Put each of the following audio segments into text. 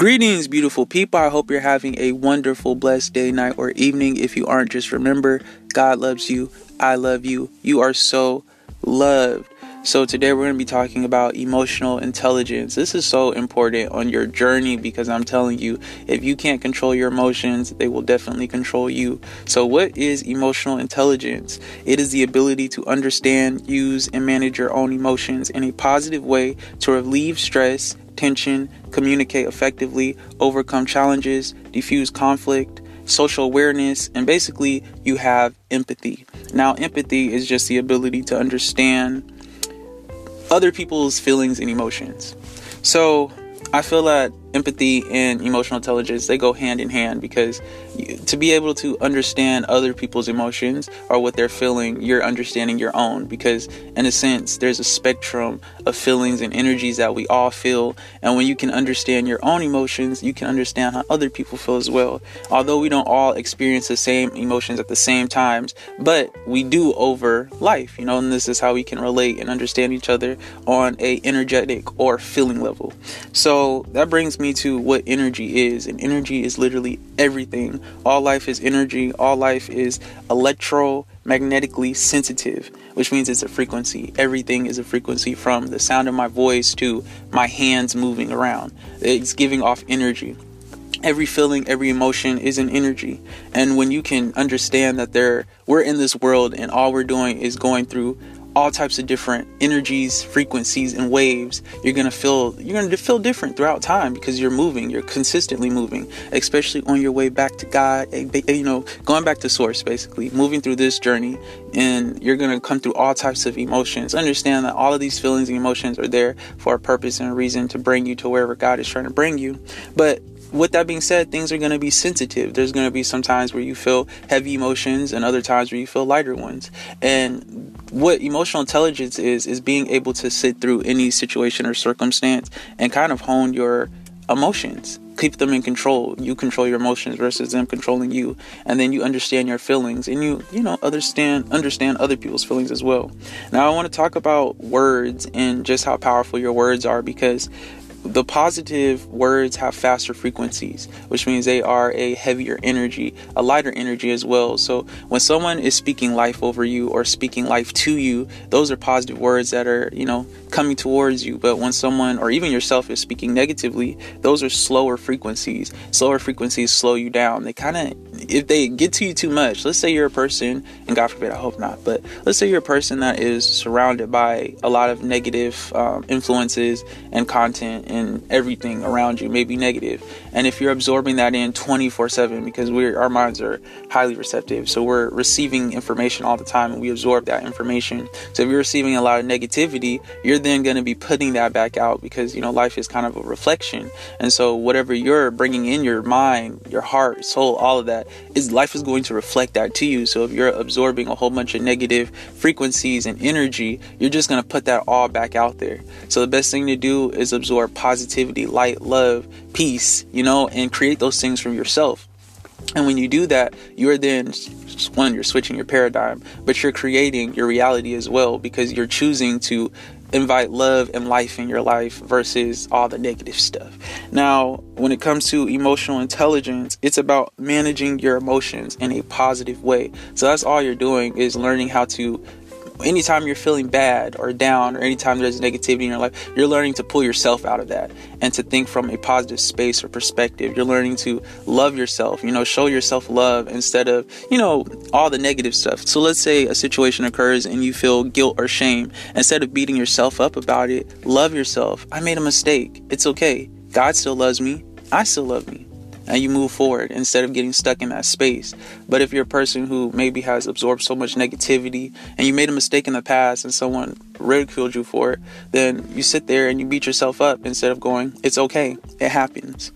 Greetings, beautiful people. I hope you're having a wonderful, blessed day, night, or evening. If you aren't, just remember God loves you. I love you. You are so loved. So, today we're going to be talking about emotional intelligence. This is so important on your journey because I'm telling you, if you can't control your emotions, they will definitely control you. So, what is emotional intelligence? It is the ability to understand, use, and manage your own emotions in a positive way to relieve stress tension, communicate effectively, overcome challenges, diffuse conflict, social awareness, and basically you have empathy. Now, empathy is just the ability to understand other people's feelings and emotions. So, I feel that empathy and emotional intelligence they go hand in hand because to be able to understand other people's emotions or what they're feeling you're understanding your own because in a sense there's a spectrum of feelings and energies that we all feel. And when you can understand your own emotions you can understand how other people feel as well. Although we don't all experience the same emotions at the same times but we do over life you know and this is how we can relate and understand each other on a energetic or feeling level. So that brings me to what energy is, and energy is literally everything. All life is energy, all life is electromagnetically sensitive, which means it's a frequency. Everything is a frequency from the sound of my voice to my hands moving around. It's giving off energy every feeling every emotion is an energy and when you can understand that there we're in this world and all we're doing is going through all types of different energies, frequencies, and waves. You're gonna feel you're gonna feel different throughout time because you're moving. You're consistently moving, especially on your way back to God. Eh, eh, you know, going back to source, basically moving through this journey, and you're gonna come through all types of emotions. Understand that all of these feelings and emotions are there for a purpose and a reason to bring you to wherever God is trying to bring you. But with that being said, things are going to be sensitive. There's going to be some times where you feel heavy emotions and other times where you feel lighter ones. And what emotional intelligence is, is being able to sit through any situation or circumstance and kind of hone your emotions. Keep them in control. You control your emotions versus them controlling you. And then you understand your feelings and you, you know, understand understand other people's feelings as well. Now I want to talk about words and just how powerful your words are because the positive words have faster frequencies, which means they are a heavier energy, a lighter energy as well. So when someone is speaking life over you or speaking life to you, those are positive words that are, you know, coming towards you. But when someone or even yourself is speaking negatively, those are slower frequencies. Slower frequencies slow you down. They kind of if they get to you too much, let's say you're a person, and God forbid, I hope not, but let's say you're a person that is surrounded by a lot of negative um, influences and content and everything around you, maybe negative. And if you're absorbing that in 24 7, because we're, our minds are highly receptive, so we're receiving information all the time and we absorb that information. So if you're receiving a lot of negativity, you're then going to be putting that back out because, you know, life is kind of a reflection. And so whatever you're bringing in your mind, your heart, soul, all of that, is life is going to reflect that to you. So if you're absorbing a whole bunch of negative frequencies and energy, you're just going to put that all back out there. So the best thing to do is absorb positivity, light, love, peace, you know, and create those things from yourself. And when you do that, you're then one, you're switching your paradigm, but you're creating your reality as well because you're choosing to invite love and life in your life versus all the negative stuff. Now, when it comes to emotional intelligence, it's about managing your emotions in a positive way. So that's all you're doing is learning how to anytime you're feeling bad or down or anytime there's negativity in your life, you're learning to pull yourself out of that and to think from a positive space or perspective. You're learning to love yourself, you know, show yourself love instead of, you know, all the negative stuff. So let's say a situation occurs and you feel guilt or shame. Instead of beating yourself up about it, love yourself. I made a mistake. It's okay. God still loves me. I still love me and you move forward instead of getting stuck in that space. But if you're a person who maybe has absorbed so much negativity and you made a mistake in the past and someone ridiculed you for it, then you sit there and you beat yourself up instead of going, it's okay, it happens.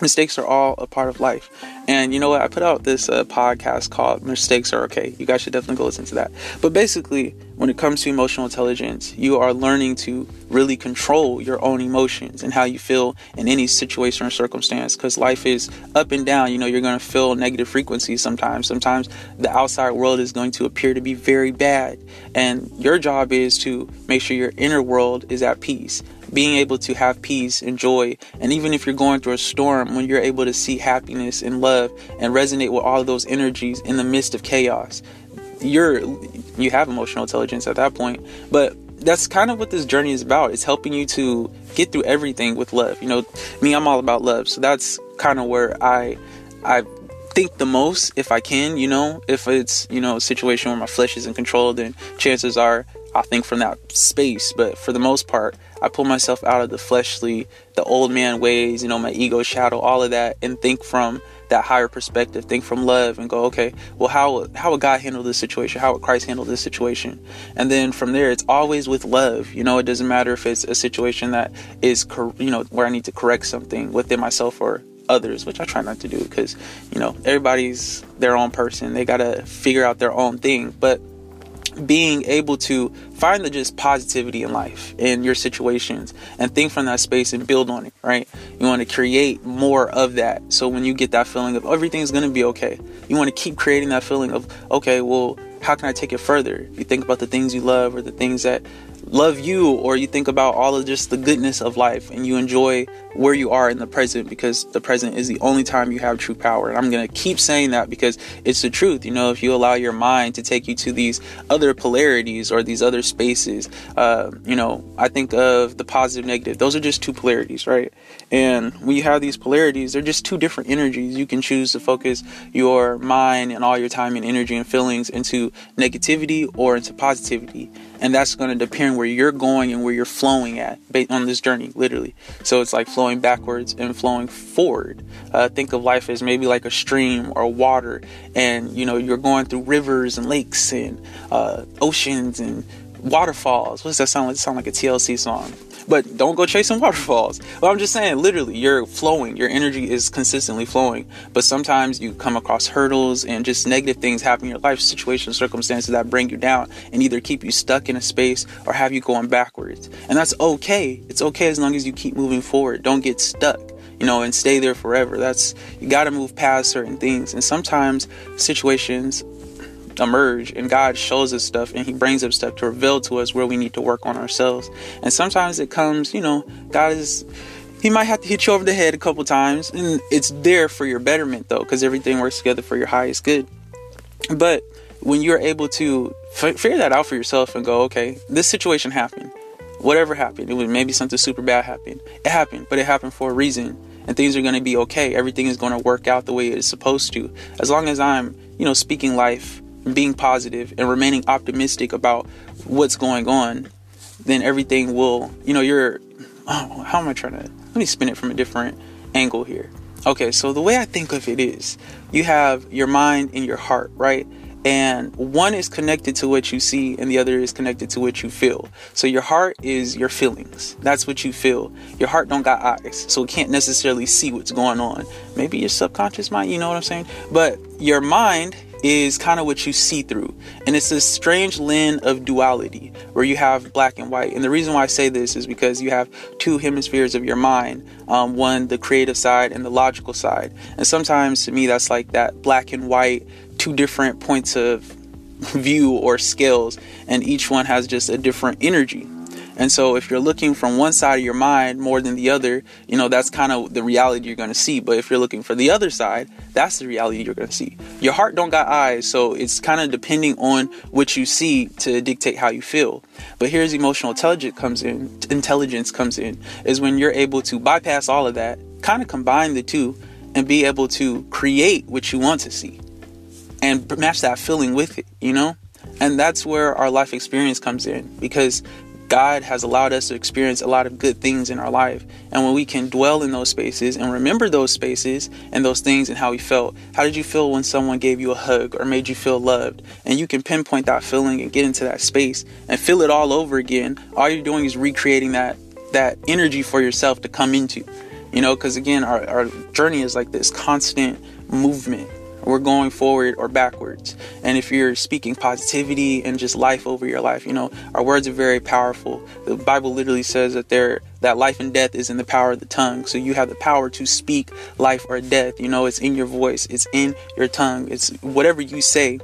Mistakes are all a part of life. And you know what? I put out this uh, podcast called Mistakes Are Okay. You guys should definitely go listen to that. But basically, when it comes to emotional intelligence, you are learning to really control your own emotions and how you feel in any situation or circumstance because life is up and down. You know, you're going to feel negative frequencies sometimes. Sometimes the outside world is going to appear to be very bad. And your job is to make sure your inner world is at peace. Being able to have peace and joy. And even if you're going through a storm, when you're able to see happiness and love and resonate with all those energies in the midst of chaos, you're you have emotional intelligence at that point. But that's kind of what this journey is about. It's helping you to get through everything with love. You know, me, I'm all about love. So that's kind of where I I think the most if I can, you know, if it's, you know, a situation where my flesh is in control, then chances are I'll think from that space. But for the most part, I pull myself out of the fleshly, the old man ways, you know, my ego shadow, all of that, and think from that higher perspective, think from love and go, okay, well, how, how would God handle this situation? How would Christ handle this situation? And then from there, it's always with love. You know, it doesn't matter if it's a situation that is, you know, where I need to correct something within myself or others, which I try not to do because, you know, everybody's their own person. They got to figure out their own thing. But being able to find the just positivity in life in your situations and think from that space and build on it right? You want to create more of that. So when you get that feeling of everything's going to be okay you want to keep creating that feeling of okay well how can i take it further? You think about the things you love or the things that love you or you think about all of just the goodness of life and you enjoy where you are in the present because the present is the only time you have true power. And i'm going to keep saying that because it's the truth. You know if you allow your mind to take you to these other polarities or these other spaces uh, you know i think of the positive negative. Those are just two polarities right? And when you have these polarities they're just two different energies. You can choose to focus your mind and all your time and energy and feelings into negativity or into positivity and that's going to depend where you're going and where you're flowing at based on this journey literally. So it's like flowing backwards and flowing forward. Uh, think of life as maybe like a stream or water and you know you're going through rivers and lakes and uh, oceans and waterfalls. What does that sound like? It sound like a tlc song but don't go chasing waterfalls. Well, I'm just saying, literally, you're flowing. Your energy is consistently flowing. But sometimes you come across hurdles and just negative things happen in your life, situations, circumstances that bring you down and either keep you stuck in a space or have you going backwards. And that's okay. It's okay as long as you keep moving forward. Don't get stuck you know, and stay there forever. That's you got to move past certain things. And sometimes situations emerge and God shows us stuff and he brings up stuff to reveal to us where we need to work on ourselves. And sometimes it comes, you know, God is he might have to hit you over the head a couple times and it's there for your betterment though because everything works together for your highest good. But when you're able to f- figure that out for yourself and go, okay, this situation happened. Whatever happened, it was maybe something super bad happened. It happened, but it happened for a reason and things are going to be okay. Everything is going to work out the way it is supposed to. As long as I'm, you know, speaking life being positive and remaining optimistic about what's going on, then everything will, you know, you're, oh, how am I trying to, let me spin it from a different angle here. Okay, so the way I think of it is you have your mind and your heart, right? And one is connected to what you see, and the other is connected to what you feel. So your heart is your feelings. That's what you feel. Your heart don't got eyes, so it can't necessarily see what's going on. Maybe your subconscious mind, you know what I'm saying? But your mind is kind of what you see through. And it's this strange lens of duality where you have black and white. And the reason why I say this is because you have two hemispheres of your mind um, one, the creative side, and the logical side. And sometimes to me, that's like that black and white, two different points of view or scales, and each one has just a different energy. And so if you're looking from one side of your mind more than the other, you know, that's kind of the reality you're going to see. But if you're looking for the other side, that's the reality you're going to see. Your heart don't got eyes, so it's kind of depending on what you see to dictate how you feel. But here's emotional intelligence comes in, intelligence comes in is when you're able to bypass all of that, kind of combine the two and be able to create what you want to see and match that feeling with it, you know? And that's where our life experience comes in because God has allowed us to experience a lot of good things in our life. And when we can dwell in those spaces and remember those spaces and those things and how we felt, how did you feel when someone gave you a hug or made you feel loved? And you can pinpoint that feeling and get into that space and feel it all over again. All you're doing is recreating that that energy for yourself to come into. You know, because again, our, our journey is like this constant movement we're going forward or backwards. And if you're speaking positivity and just life over your life, you know, our words are very powerful. The Bible literally says that there that life and death is in the power of the tongue. So you have the power to speak life or death. You know, it's in your voice, it's in your tongue, it's whatever you say.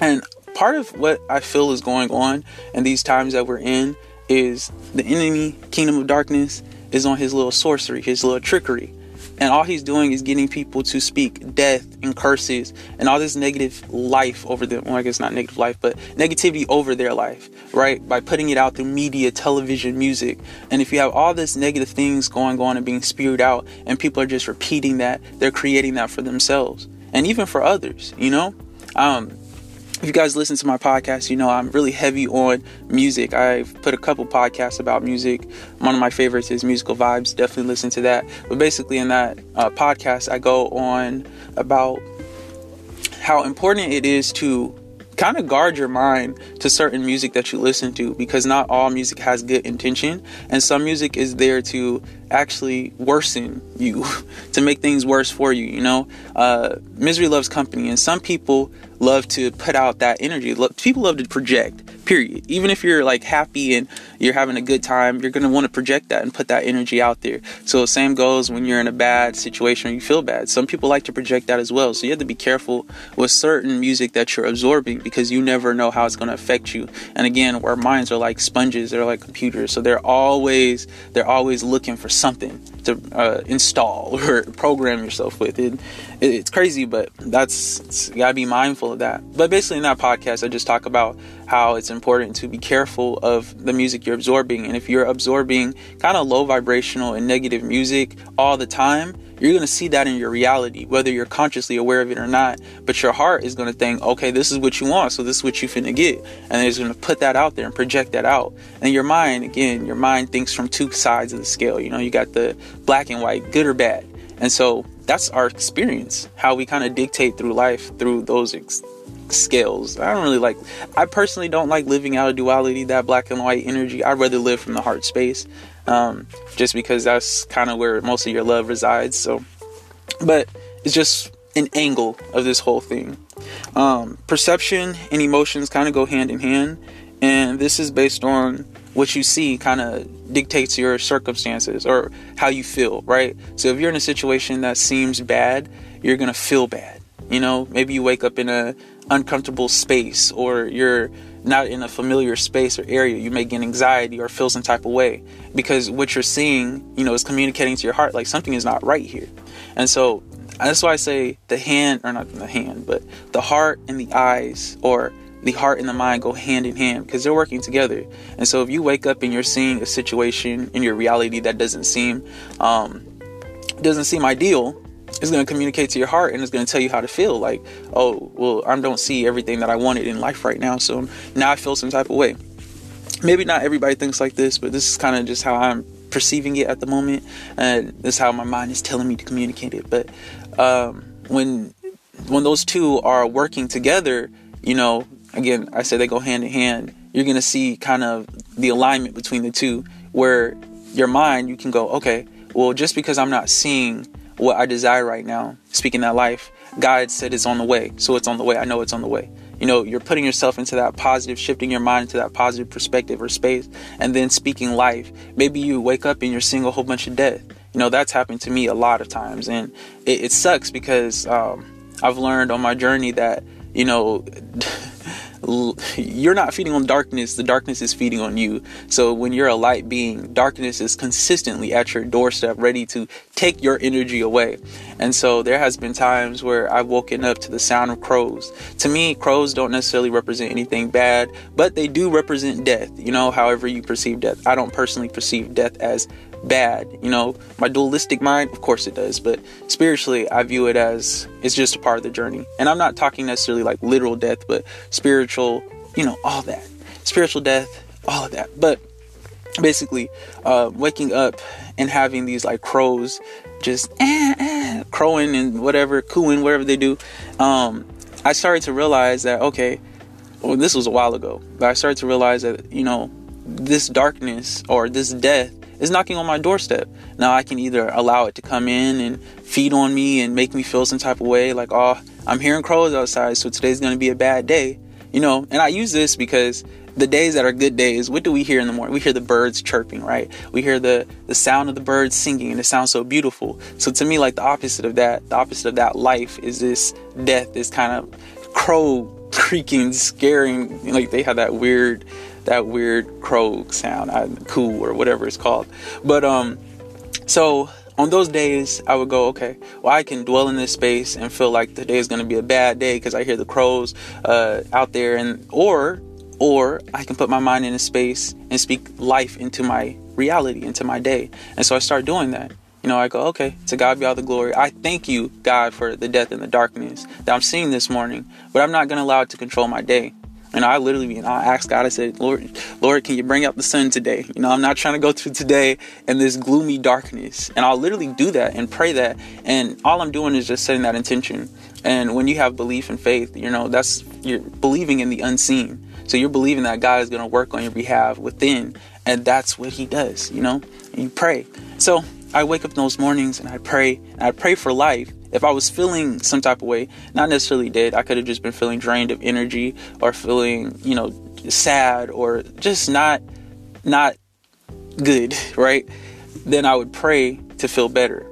And part of what I feel is going on in these times that we're in is the enemy, kingdom of darkness, is on his little sorcery, his little trickery. And all he's doing is getting people to speak death and curses and all this negative life over them. Well, I guess not negative life, but negativity over their life, right? By putting it out through media, television, music. And if you have all this negative things going on and being spewed out, and people are just repeating that, they're creating that for themselves and even for others, you know? Um, if you guys listen to my podcast, you know I'm really heavy on music. I've put a couple podcasts about music. One of my favorites is Musical Vibes. Definitely listen to that. But basically, in that uh, podcast, I go on about how important it is to kind of guard your mind to certain music that you listen to because not all music has good intention and some music is there to actually worsen you to make things worse for you you know? Uh, misery loves company and some people love to put out that energy. People love to project period. Even if you're like happy and you're having a good time you're going to want to project that and put that energy out there. So same goes when you're in a bad situation or you feel bad. Some people like to project that as well. So you have to be careful with certain music that you're absorbing because you never know how it's going to affect you. And again our minds are like sponges. They're like computers. So they're always they're always looking for something to uh, install or program yourself with. It, it's crazy but that's gotta be mindful of that. But basically in that podcast i just talk about how it's important to be careful of the music you're absorbing. And if you're absorbing kind of low vibrational and negative music all the time, you're going to see that in your reality, whether you're consciously aware of it or not. But your heart is going to think, okay, this is what you want, so this is what you finna get. And it's going to put that out there and project that out. And your mind, again, your mind thinks from two sides of the scale. You know, you got the black and white, good or bad. And so that's our experience, how we kind of dictate through life through those scales. I don't really like, I personally don't like living out of duality, that black and white energy. I'd rather live from the heart space, um, just because that's kind of where most of your love resides. So, but it's just an angle of this whole thing. Um, perception and emotions kind of go hand in hand, and this is based on what you see kind of dictates your circumstances or how you feel, right? So if you're in a situation that seems bad, you're gonna feel bad. You know, maybe you wake up in a uncomfortable space or you're not in a familiar space or area, you may get anxiety or feel some type of way because what you're seeing, you know, is communicating to your heart like something is not right here. And so that's why I say the hand, or not the hand, but the heart and the eyes, or the heart and the mind go hand in hand because they're working together. And so if you wake up and you're seeing a situation in your reality that doesn't seem um, doesn't seem ideal, it's going to communicate to your heart and it's going to tell you how to feel. Like oh well i don't see everything that i wanted in life right now. So now i feel some type of way. Maybe not everybody thinks like this but this is kind of just how i'm perceiving it at the moment. And this is how my mind is telling me to communicate it. But um, when when those two are working together you know again i say they go hand in hand you're going to see kind of the alignment between the two where your mind you can go okay well just because i'm not seeing what I desire right now, speaking that life, God said it's on the way. So it's on the way. I know it's on the way. You know, you're putting yourself into that positive, shifting your mind into that positive perspective or space, and then speaking life. Maybe you wake up and you're seeing a whole bunch of death. You know, that's happened to me a lot of times. And it, it sucks because um, I've learned on my journey that, you know, you're not feeding on darkness the darkness is feeding on you. So when you're a light being darkness is consistently at your doorstep ready to take your energy away. And so there has been times where i've woken up to the sound of crows. To me crows don't necessarily represent anything bad but they do represent death you know however you perceive death. I don't personally perceive death as bad. You know, my dualistic mind, of course it does, but spiritually, I view it as it's just a part of the journey. And I'm not talking necessarily like literal death, but spiritual, you know, all that. Spiritual death, all of that. But basically, uh, waking up and having these like crows just eh, eh, crowing and whatever, cooing, whatever they do, um, I started to realize that, okay, well, this was a while ago, but I started to realize that, you know, this darkness or this death is knocking on my doorstep. Now I can either allow it to come in and feed on me and make me feel some type of way, like, oh, I'm hearing crows outside, so today's gonna be a bad day. You know, and I use this because the days that are good days, what do we hear in the morning? We hear the birds chirping, right? We hear the the sound of the birds singing, and it sounds so beautiful. So to me, like the opposite of that, the opposite of that life is this death, this kind of crow creaking, scaring. Like they have that weird that weird crow sound, I, coo or whatever it's called. But um, so on those days, I would go, okay, well, I can dwell in this space and feel like the day is going to be a bad day because I hear the crows uh, out there, and or or I can put my mind in a space and speak life into my reality, into my day. And so I start doing that. You know, I go, okay, to God be all the glory. I thank you, God, for the death and the darkness that I'm seeing this morning, but I'm not going to allow it to control my day. And I literally, you know, I asked God, I said, Lord, Lord, can you bring out the sun today? You know, I'm not trying to go through today in this gloomy darkness. And I'll literally do that and pray that. And all I'm doing is just setting that intention. And when you have belief and faith, you know, that's, you're believing in the unseen. So you're believing that God is going to work on your behalf within. And that's what he does, you know, and you pray. So I wake up those mornings and I pray and I pray for life if I was feeling some type of way, not necessarily dead, I could have just been feeling drained of energy or feeling, you know, sad or just not not good, right? Then I would pray to feel better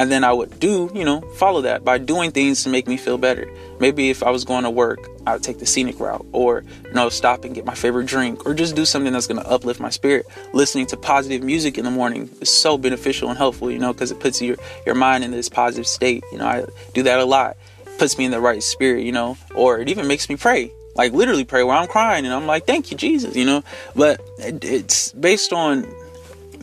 and then I would do, you know, follow that by doing things to make me feel better. Maybe if I was going to work, I would take the scenic route or, you know, stop and get my favorite drink or just do something that's going to uplift my spirit. Listening to positive music in the morning is so beneficial and helpful, you know, because it puts your, your mind in this positive state. You know, I do that a lot. Puts me in the right spirit, you know, or it even makes me pray like literally pray where I'm crying and I'm like, thank you, Jesus, you know. But it's based on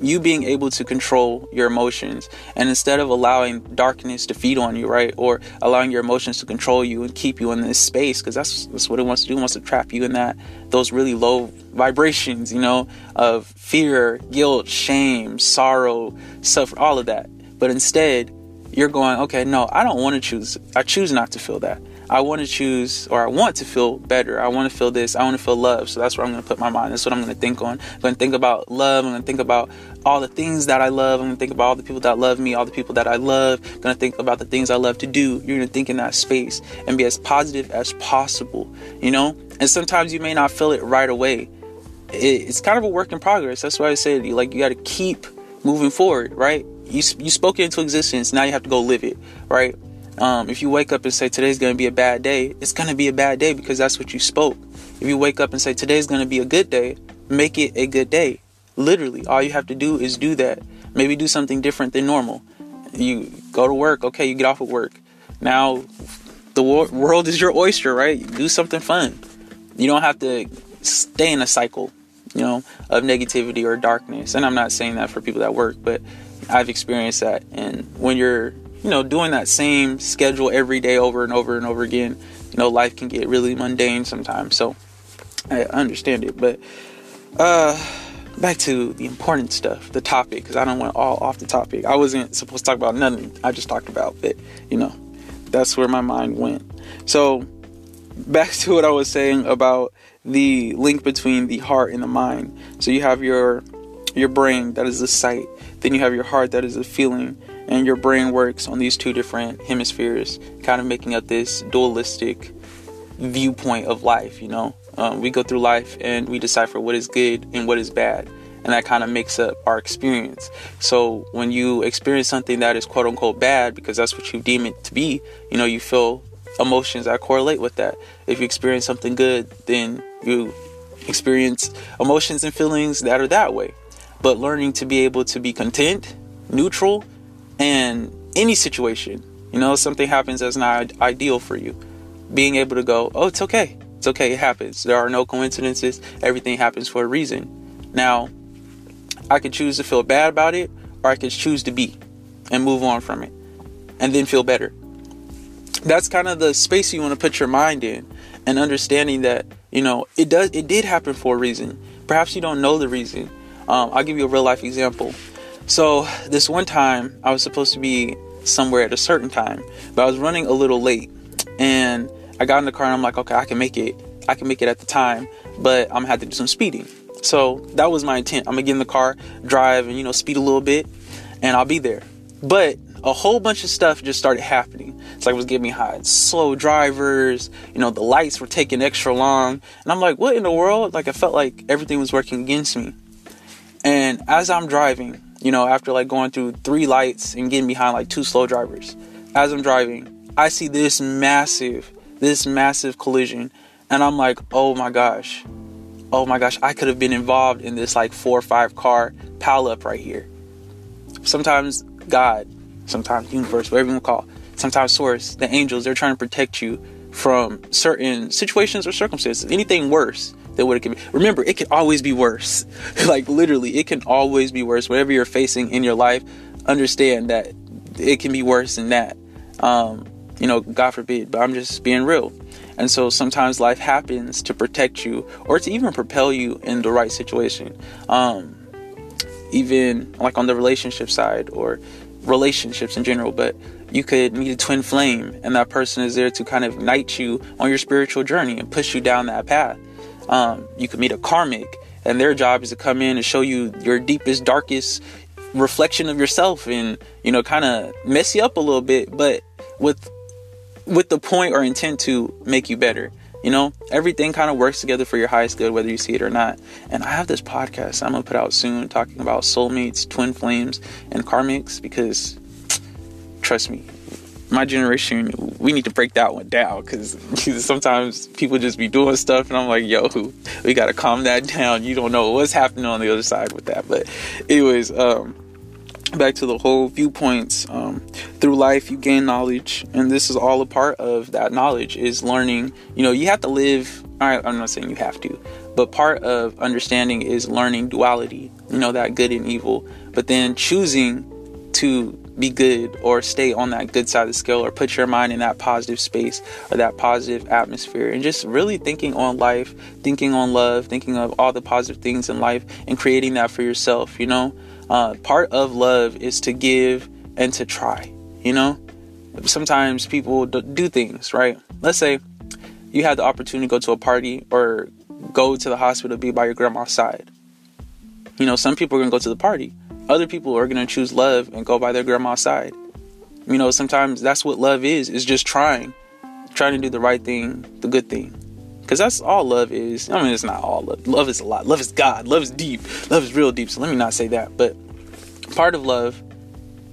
you being able to control your emotions and instead of allowing darkness to feed on you right or allowing your emotions to control you and keep you in this space because that's, that's what it wants to do. It wants to trap you in that those really low vibrations you know of fear guilt shame sorrow suffer all of that. But instead you're going okay no i don't want to choose i choose not to feel that I want to choose or I want to feel better. I want to feel this. I want to feel love. So that's where I'm going to put my mind. That's what I'm going to think on. I'm going to think about love. I'm going to think about all the things that I love. I'm going to think about all the people that love me, all the people that I love. I'm going to think about the things I love to do. You're going to think in that space and be as positive as possible, you know? And sometimes you may not feel it right away. It's kind of a work in progress. That's why I said, like, you got to keep moving forward, right? You, you spoke it into existence. Now you have to go live it, right? Um, if you wake up and say today's going to be a bad day, it's going to be a bad day because that's what you spoke. If you wake up and say today's going to be a good day, make it a good day. Literally, all you have to do is do that. Maybe do something different than normal. You go to work, okay, you get off of work. Now, the world is your oyster, right? Do something fun. You don't have to stay in a cycle, you know, of negativity or darkness. And I'm not saying that for people that work, but I've experienced that. And when you're you know, doing that same schedule every day over and over and over again, you know, life can get really mundane sometimes. So I understand it. But uh back to the important stuff, the topic, because I don't want all off the topic. I wasn't supposed to talk about nothing. I just talked about it, you know. That's where my mind went. So back to what I was saying about the link between the heart and the mind. So you have your your brain that is the sight, then you have your heart that is the feeling, and your brain works on these two different hemispheres, kind of making up this dualistic viewpoint of life. You know, um, we go through life and we decipher what is good and what is bad, and that kind of makes up our experience. So when you experience something that is quote unquote bad, because that's what you deem it to be, you know, you feel emotions that correlate with that. If you experience something good, then you experience emotions and feelings that are that way. But learning to be able to be content, neutral, and any situation, you know, something happens that's not ideal for you, being able to go, oh, it's okay. It's okay. It happens. There are no coincidences. Everything happens for a reason. Now, I could choose to feel bad about it, or I could choose to be and move on from it and then feel better. That's kind of the space you want to put your mind in and understanding that, you know, it does, it did happen for a reason. Perhaps you don't know the reason. Um, I'll give you a real life example. So this one time, I was supposed to be somewhere at a certain time, but I was running a little late, and I got in the car and I'm like, okay, I can make it. I can make it at the time, but I'm gonna have to do some speeding. So that was my intent. I'm gonna get in the car, drive, and you know, speed a little bit, and I'll be there. But a whole bunch of stuff just started happening. It's like it was getting me hot. Slow drivers, you know, the lights were taking extra long. And I'm like, what in the world? Like I felt like everything was working against me. And as I'm driving, you know, after like going through three lights and getting behind like two slow drivers. As I'm driving, I see this massive, this massive collision, and I'm like, oh my gosh, oh my gosh, I could have been involved in this like four or five car pile up right here. Sometimes God, sometimes universe, whatever you want to call, sometimes source, the angels, they're trying to protect you from certain situations or circumstances. Anything worse than what it can be. Remember, it can always be worse. like literally, it can always be worse. Whatever you're facing in your life, understand that it can be worse than that. Um, you know, God forbid, but I'm just being real. And so sometimes life happens to protect you or to even propel you in the right situation. Um, even like on the relationship side or relationships in general, but you could meet a twin flame and that person is there to kind of ignite you on your spiritual journey and push you down that path. Um, you could meet a karmic and their job is to come in and show you your deepest, darkest reflection of yourself and, you know, kind of mess you up a little bit, but with with the point or intent to make you better. You know, everything kind of works together for your highest good, whether you see it or not. And I have this podcast I'm gonna put out soon talking about soulmates, twin flames, and karmics because trust me, my generation, we need to break that one down because sometimes people just be doing stuff, and I'm like, yo, we gotta calm that down. You don't know what's happening on the other side with that. But, anyways, um, back to the whole viewpoints um, through life you gain knowledge and this is all a part of that knowledge is learning you know you have to live i'm not saying you have to but part of understanding is learning duality you know that good and evil but then choosing to be good or stay on that good side of the scale or put your mind in that positive space or that positive atmosphere and just really thinking on life thinking on love thinking of all the positive things in life and creating that for yourself you know uh, part of love is to give and to try, you know? Sometimes people do things, right? Let's say you had the opportunity to go to a party or go to the hospital to be by your grandma's side. You know, some people are going to go to the party. Other people are going to choose love and go by their grandma's side. You know, sometimes that's what love is, is just trying. Trying to do the right thing, the good thing. Because that's all love is. I mean, it's not all love. Love is a lot. Love is God. Love is deep. Love is real deep. So let me not say that. But part of love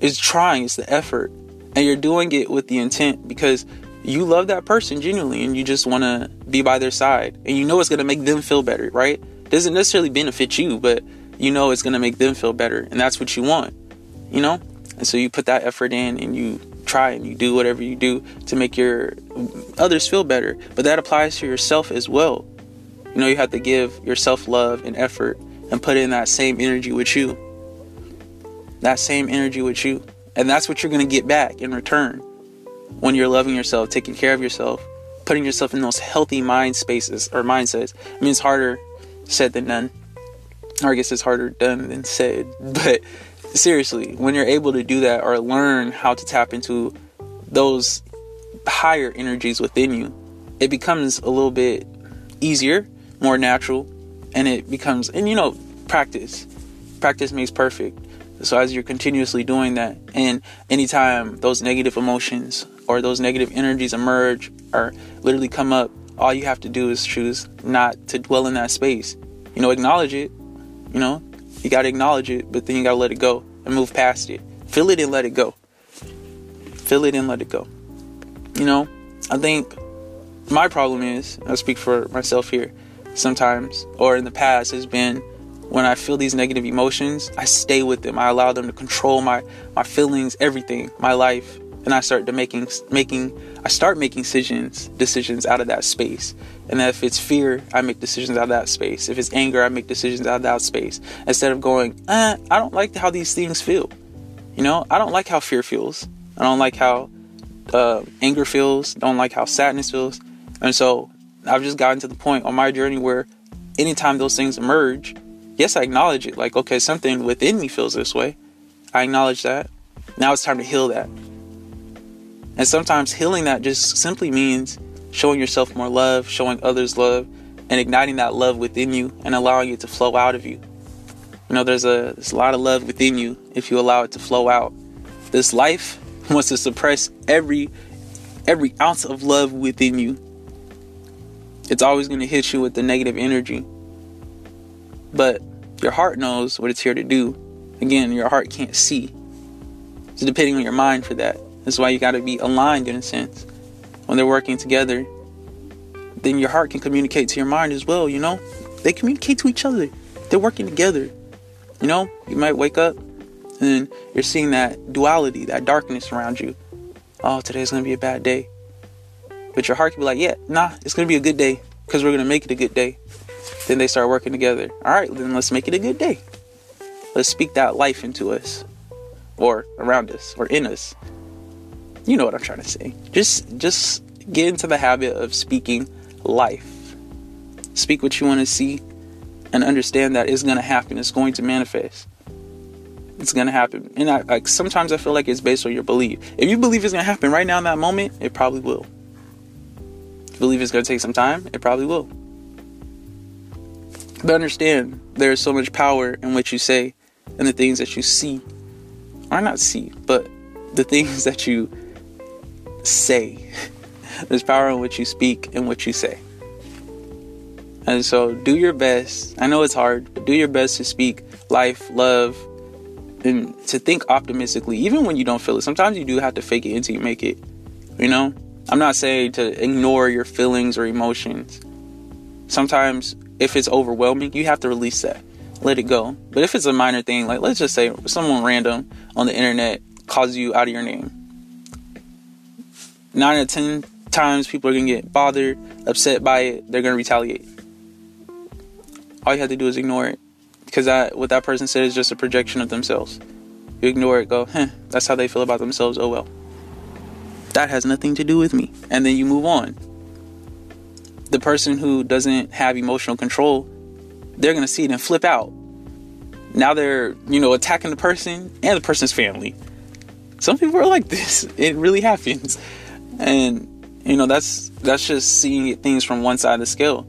is trying, it's the effort. And you're doing it with the intent because you love that person genuinely and you just want to be by their side. And you know it's going to make them feel better, right? Doesn't necessarily benefit you, but you know it's going to make them feel better. And that's what you want, you know? And so you put that effort in and you try and you do whatever you do to make your others feel better. But that applies to yourself as well. You know, you have to give yourself love and effort and put in that same energy with you. That same energy with you. And that's what you're going to get back in return when you're loving yourself, taking care of yourself, putting yourself in those healthy mind spaces or mindsets. I mean, it's harder said than done. Or I guess it's harder done than said. But seriously, when you're able to do that or learn how to tap into those higher energies within you, it becomes a little bit easier, more natural, and it becomes, and you know, practice. Practice makes perfect. So as you're continuously doing that, and anytime those negative emotions or those negative energies emerge or literally come up, all you have to do is choose not to dwell in that space. You know, acknowledge it. You know, you got to acknowledge it, but then you got to let it go and move past it. Feel it and let it go. Feel it and let it go. You know, I think my problem is, I speak for myself here sometimes, or in the past, has been when I feel these negative emotions, I stay with them. I allow them to control my, my feelings, everything, my life. And I start to making making I start making decisions decisions out of that space. And if it's fear, I make decisions out of that space. If it's anger, I make decisions out of that space. Instead of going, eh, I don't like how these things feel. You know, I don't like how fear feels. I don't like how uh, anger feels. Don't like how sadness feels. And so I've just gotten to the point on my journey where anytime those things emerge, yes, I acknowledge it. Like, okay, something within me feels this way. I acknowledge that. Now it's time to heal that. And sometimes healing that just simply means showing yourself more love, showing others love, and igniting that love within you and allowing it to flow out of you. You know, there's a there's a lot of love within you if you allow it to flow out. This life wants to suppress every every ounce of love within you. It's always going to hit you with the negative energy. But your heart knows what it's here to do. Again, your heart can't see. It's depending on your mind for that. That's why you got to be aligned in a sense. When they're working together, then your heart can communicate to your mind as well, you know? they communicate to each other. They're working together. You know, you might wake up and you're seeing that duality, that darkness around you. Oh, today's gonna be a bad day. But your heart can be like, yeah, nah, it's gonna be a good day because we're gonna make it a good day. Then they start working together. All right, then let's make it a good day. Let's speak that life into us, or around us, or in us. You know what I'm trying to say. Just, just get into the habit of speaking life. Speak what you want to see, and understand that it's gonna happen. It's going to manifest it's gonna happen. And I like sometimes I feel like it's based on your belief. If you believe it's gonna happen right now in that moment, it probably will. If you believe it's gonna take some time, it probably will. But understand there's so much power in what you say and the things that you see. Or not see, but the things that you say. there's power in what you speak and what you say. And so do your best. I know it's hard, but do your best to speak life, love, and to think optimistically, even when you don't feel it. Sometimes you do have to fake it until you make it. You know, I'm not saying to ignore your feelings or emotions. Sometimes, if it's overwhelming, you have to release that, let it go. But if it's a minor thing, like let's just say someone random on the internet calls you out of your name, nine out of ten times people are gonna get bothered, upset by it. They're gonna retaliate. All you have to do is ignore it because that what that person said is just a projection of themselves. You ignore it, go, huh, that's how they feel about themselves. Oh well. That has nothing to do with me. And then you move on. The person who doesn't have emotional control, they're gonna see it and flip out. Now they're, you know, attacking the person and the person's family. Some people are like this. It really happens. And you know, that's that's just seeing things from one side of the scale.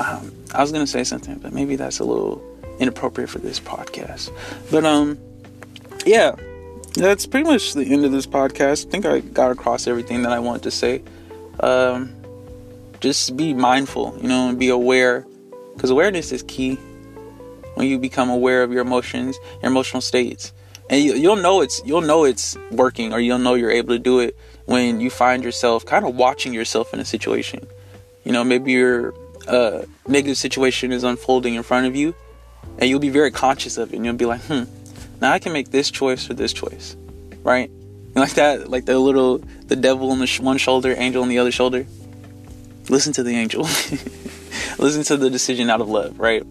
Um, I was gonna say something, but maybe that's a little inappropriate for this podcast. But um, yeah, that's pretty much the end of this podcast. I think I got across everything that I wanted to say. Um, just be mindful, you know, and be aware, because awareness is key. When you become aware of your emotions, your emotional states, and you, you'll know it's you'll know it's working, or you'll know you're able to do it when you find yourself kind of watching yourself in a situation. You know, maybe you're a negative situation is unfolding in front of you, and you'll be very conscious of it, and you'll be like, hmm, now I can make this choice or this choice, right? And like that, like the little, the devil on the sh- one shoulder, angel on the other shoulder. Listen to the angel. Listen to the decision out of love, right?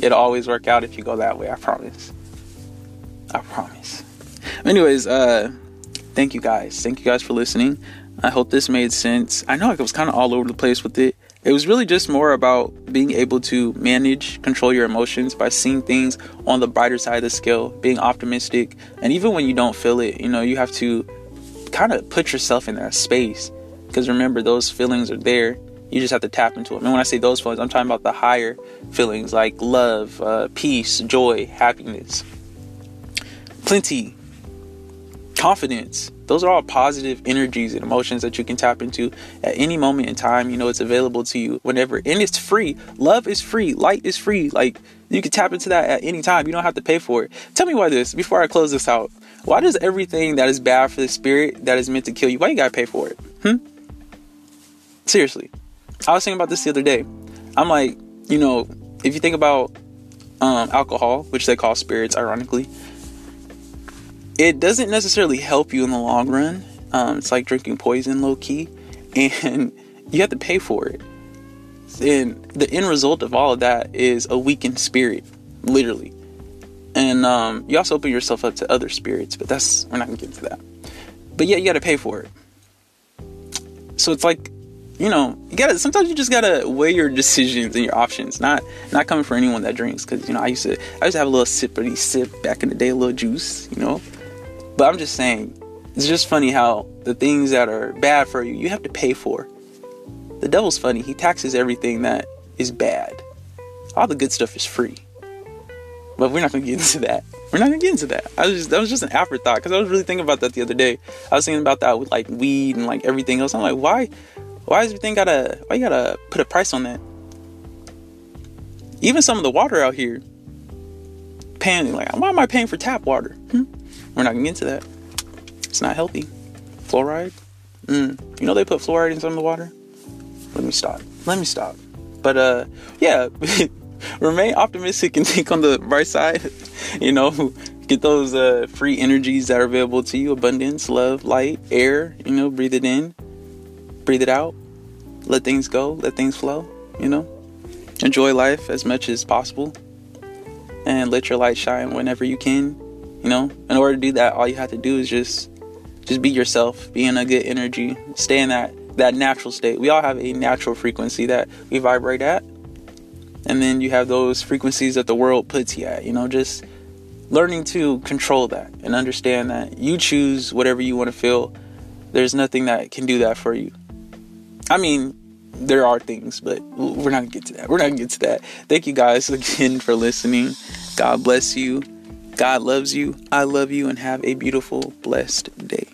It'll always work out if you go that way. I promise. I promise. Anyways, uh, thank you guys. Thank you guys for listening. I hope this made sense. I know I was kind of all over the place with it. It was really just more about being able to manage, control your emotions by seeing things on the brighter side of the scale, being optimistic, and even when you don't feel it, you know, you have to kind of put yourself in that space. Because remember, those feelings are there. You just have to tap into them. And when I say those feelings, I'm talking about the higher feelings like love, uh, peace, joy, happiness, plenty, confidence, those are all positive energies and emotions that you can tap into at any moment in time. You know, it's available to you whenever, and it's free. Love is free. Light is free. Like, you can tap into that at any time. You don't have to pay for it. Tell me why this, before I close this out. Why does everything that is bad for the spirit, that is meant to kill you, why you gotta pay for it? Hmm? Seriously. I was thinking about this the other day. I'm like, you know, if you think about um, alcohol, which they call spirits, ironically, it doesn't necessarily help you in the long run. Um, it's like drinking poison, low key, and you have to pay for it. And the end result of all of that is a weakened spirit, literally. And um, you also open yourself up to other spirits, but that's we're not gonna get into that. But yeah, you got to pay for it. So it's like, you know, you gotta. Sometimes you just gotta weigh your decisions and your options. Not not coming for anyone that drinks, because you know I used to I used to have a little sip sippity sip back in the day, a little juice, you know. But I'm just saying, it's just funny how the things that are bad for you, you have to pay for. The devil's funny. He taxes everything that is bad. All the good stuff is free. But we're not gonna get into that. We're not gonna get into that. I was just, that was just an afterthought because I was really thinking about that the other day. I was thinking about that with like weed and like everything else. I'm like, why, why is everything gotta, why you gotta put a price on that? Even some of the water out here, paying like, why am I paying for tap water? Hmm? We're not gonna get into that. It's not healthy. Fluoride? Mm. You know they put fluoride in some of the water? Let me stop. Let me stop. But uh, yeah, remain optimistic and think on the bright side. you know, get those uh, free energies that are available to you: abundance, love, light, air. You know, breathe it in, breathe it out. Let things go. Let things flow. You know, enjoy life as much as possible, and let your light shine whenever you can. You know, in order to do that, all you have to do is just just be yourself, be in a good energy, stay in that that natural state. We all have a natural frequency that we vibrate at. And then you have those frequencies that the world puts you at, you know, just learning to control that and understand that you choose whatever you want to feel. There's nothing that can do that for you. I mean, there are things, but we're not gonna get to that. We're not gonna get to that. Thank you guys again for listening. God bless you. God loves you. I love you, and have a beautiful, blessed day.